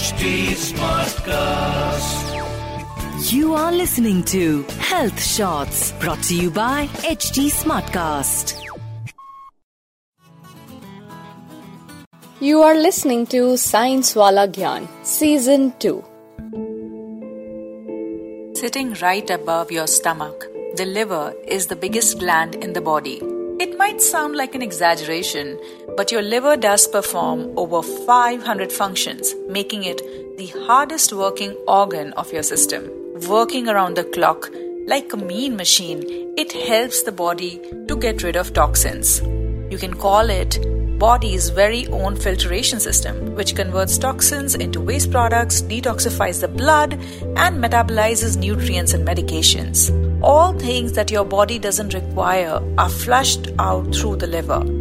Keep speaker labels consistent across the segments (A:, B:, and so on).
A: Smartcast.
B: You are listening to Health Shots brought to you by HT Smartcast.
C: You are listening to Science Wala Gyan, Season 2.
D: Sitting right above your stomach, the liver is the biggest gland in the body. It might sound like an exaggeration, but your liver does perform over 500 functions, making it the hardest working organ of your system. Working around the clock like a mean machine, it helps the body to get rid of toxins. You can call it body's very own filtration system, which converts toxins into waste products, detoxifies the blood, and metabolizes nutrients and medications. All things that your body doesn't require are flushed out through the liver.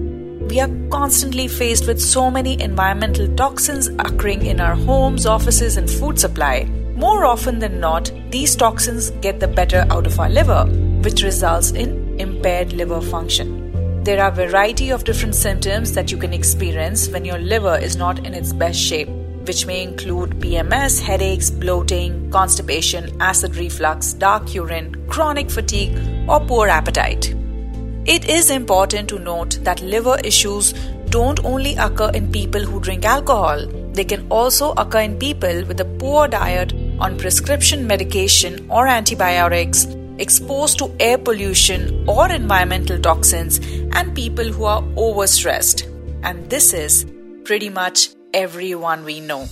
D: We are constantly faced with so many environmental toxins occurring in our homes, offices, and food supply. More often than not, these toxins get the better out of our liver, which results in impaired liver function. There are a variety of different symptoms that you can experience when your liver is not in its best shape, which may include PMS, headaches, bloating, constipation, acid reflux, dark urine, chronic fatigue, or poor appetite. It is important to note that liver issues don't only occur in people who drink alcohol, they can also occur in people with a poor diet on prescription medication or antibiotics exposed to air pollution or environmental toxins, and people who are overstressed. And this is pretty much everyone we know.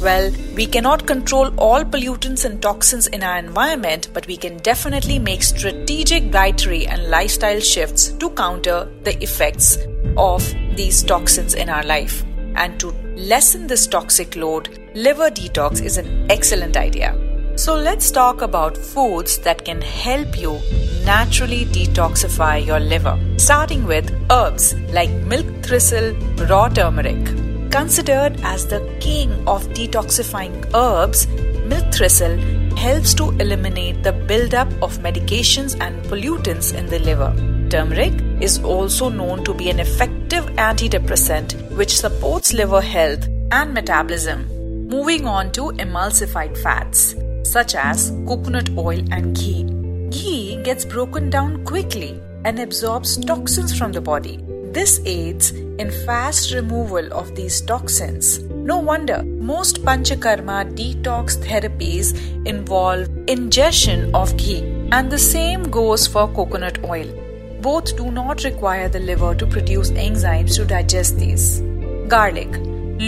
D: Well, we cannot control all pollutants and toxins in our environment, but we can definitely make strategic dietary and lifestyle shifts to counter the effects of these toxins in our life. And to lessen this toxic load, liver detox is an excellent idea. So let's talk about foods that can help you naturally detoxify your liver. Starting with herbs like milk thistle, raw turmeric. Considered as the king of detoxifying herbs, milk thistle helps to eliminate the buildup of medications and pollutants in the liver. Turmeric is also known to be an effective antidepressant which supports liver health and metabolism. Moving on to emulsified fats such as coconut oil and ghee. Ghee gets broken down quickly and absorbs toxins from the body. This aids in fast removal of these toxins. No wonder most panchakarma detox therapies involve ingestion of ghee, and the same goes for coconut oil. Both do not require the liver to produce enzymes to digest these. Garlic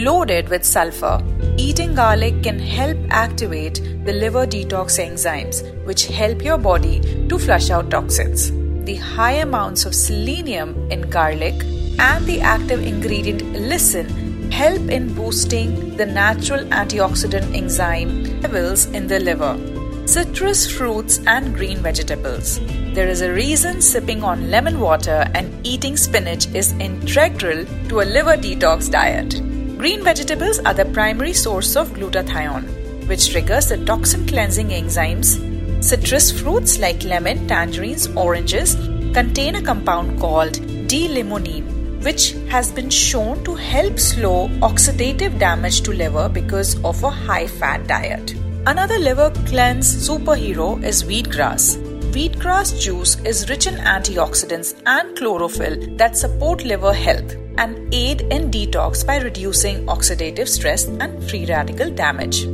D: loaded with sulfur. Eating garlic can help activate the liver detox enzymes, which help your body to flush out toxins. The high amounts of selenium in garlic and the active ingredient allicin help in boosting the natural antioxidant enzyme levels in the liver. Citrus fruits and green vegetables. There is a reason sipping on lemon water and eating spinach is integral to a liver detox diet. Green vegetables are the primary source of glutathione, which triggers the toxin cleansing enzymes. Citrus fruits like lemon, tangerines, oranges contain a compound called D-limonene, which has been shown to help slow oxidative damage to liver because of a high fat diet. Another liver cleanse superhero is wheatgrass. Wheatgrass juice is rich in antioxidants and chlorophyll that support liver health and aid in detox by reducing oxidative stress and free radical damage.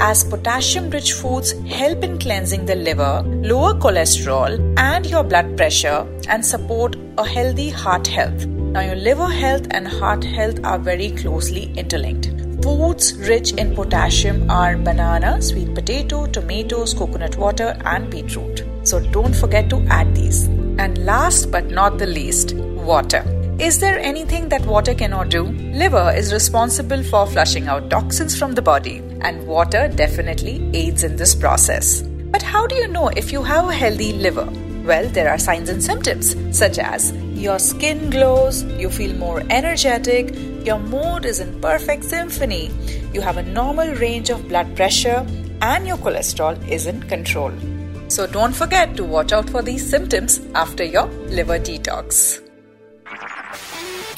D: As potassium rich foods help in cleansing the liver, lower cholesterol and your blood pressure, and support a healthy heart health. Now, your liver health and heart health are very closely interlinked. Foods rich in potassium are banana, sweet potato, tomatoes, coconut water, and beetroot. So don't forget to add these. And last but not the least, water. Is there anything that water cannot do? Liver is responsible for flushing out toxins from the body, and water definitely aids in this process. But how do you know if you have a healthy liver? Well, there are signs and symptoms such as your skin glows, you feel more energetic, your mood is in perfect symphony, you have a normal range of blood pressure, and your cholesterol is in control. So don't forget to watch out for these symptoms after your liver detox.